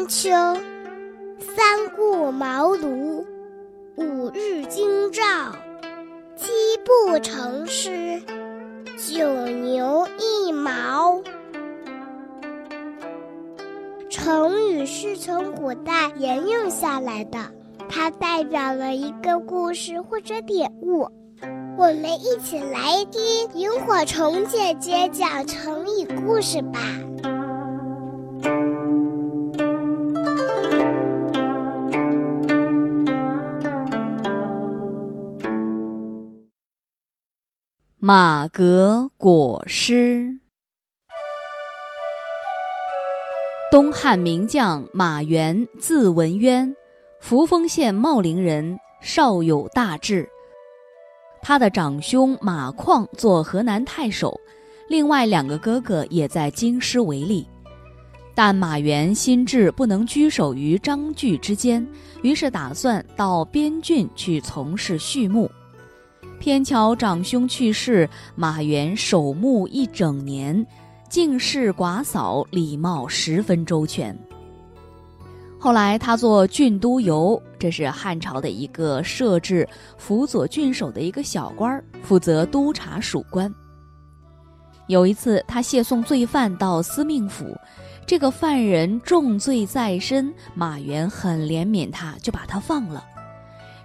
春秋，三顾茅庐，五日京兆，七步成诗，九牛一毛。成语是从古代沿用下来的，它代表了一个故事或者典故。我们一起来听萤火虫姐姐讲成语故事吧。马革裹尸。东汉名将马援，字文渊，扶风县茂陵人，少有大志。他的长兄马况做河南太守，另外两个哥哥也在京师为吏。但马援心智不能居守于章句之间，于是打算到边郡去从事畜牧。偏巧长兄去世，马援守墓一整年。敬事寡嫂，礼貌十分周全。后来他做郡督邮，这是汉朝的一个设置辅佐郡守的一个小官，负责督察属官。有一次，他谢送罪犯到司命府，这个犯人重罪在身，马援很怜悯他，就把他放了。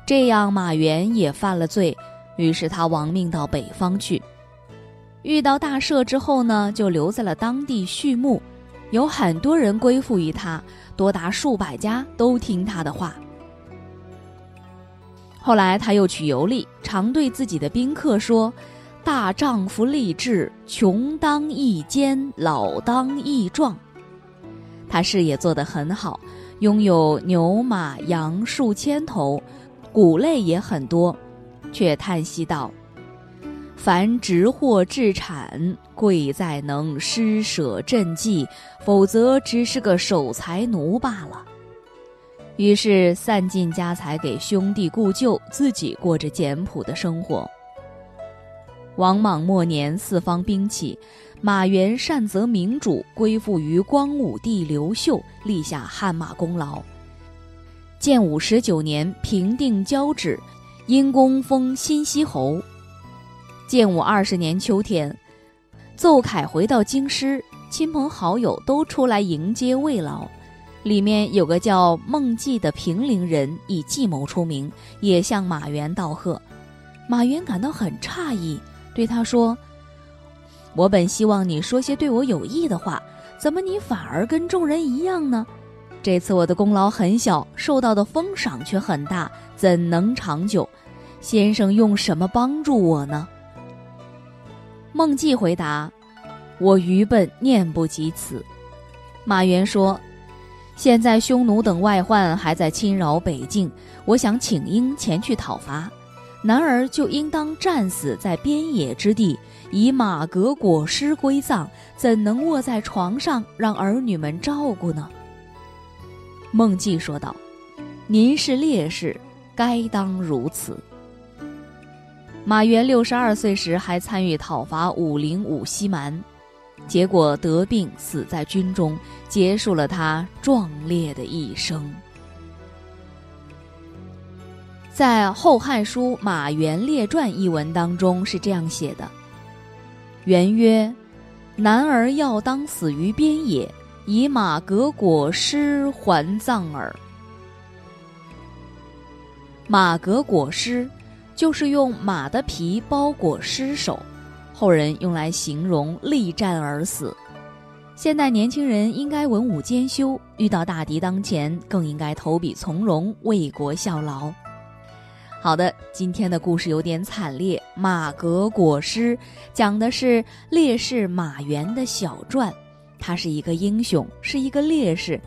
这样，马援也犯了罪，于是他亡命到北方去。遇到大赦之后呢，就留在了当地畜牧，有很多人归附于他，多达数百家都听他的话。后来他又娶游历，常对自己的宾客说：“大丈夫立志，穷当益坚，老当益壮。”他事业做得很好，拥有牛马羊数千头，谷类也很多，却叹息道。凡直货置产，贵在能施舍赈济，否则只是个守财奴罢了。于是散尽家财给兄弟故旧，自己过着简朴的生活。王莽末年，四方兵起，马援善则明主，归附于光武帝刘秀，立下汗马功劳。建武十九年，平定交趾，因功封新息侯。建武二十年秋天，奏凯回到京师，亲朋好友都出来迎接慰劳。里面有个叫孟季的平陵人，以计谋出名，也向马援道贺。马援感到很诧异，对他说：“我本希望你说些对我有益的话，怎么你反而跟众人一样呢？这次我的功劳很小，受到的封赏却很大，怎能长久？先生用什么帮助我呢？”孟季回答：“我愚笨，念不及此。”马援说：“现在匈奴等外患还在侵扰北境，我想请缨前去讨伐，男儿就应当战死在边野之地，以马革裹尸归葬，怎能卧在床上让儿女们照顾呢？”孟季说道：“您是烈士，该当如此。”马援六十二岁时还参与讨伐武陵武西蛮，结果得病死在军中，结束了他壮烈的一生。在《后汉书·马援列传》一文当中是这样写的：“元曰，男儿要当死于边野，以马革裹尸还葬耳。”马革裹尸。就是用马的皮包裹尸首，后人用来形容力战而死。现代年轻人应该文武兼修，遇到大敌当前，更应该投笔从戎，为国效劳。好的，今天的故事有点惨烈，马革裹尸讲的是烈士马援的小传，他是一个英雄，是一个烈士。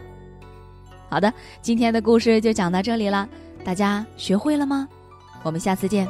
好的，今天的故事就讲到这里了，大家学会了吗？我们下次见。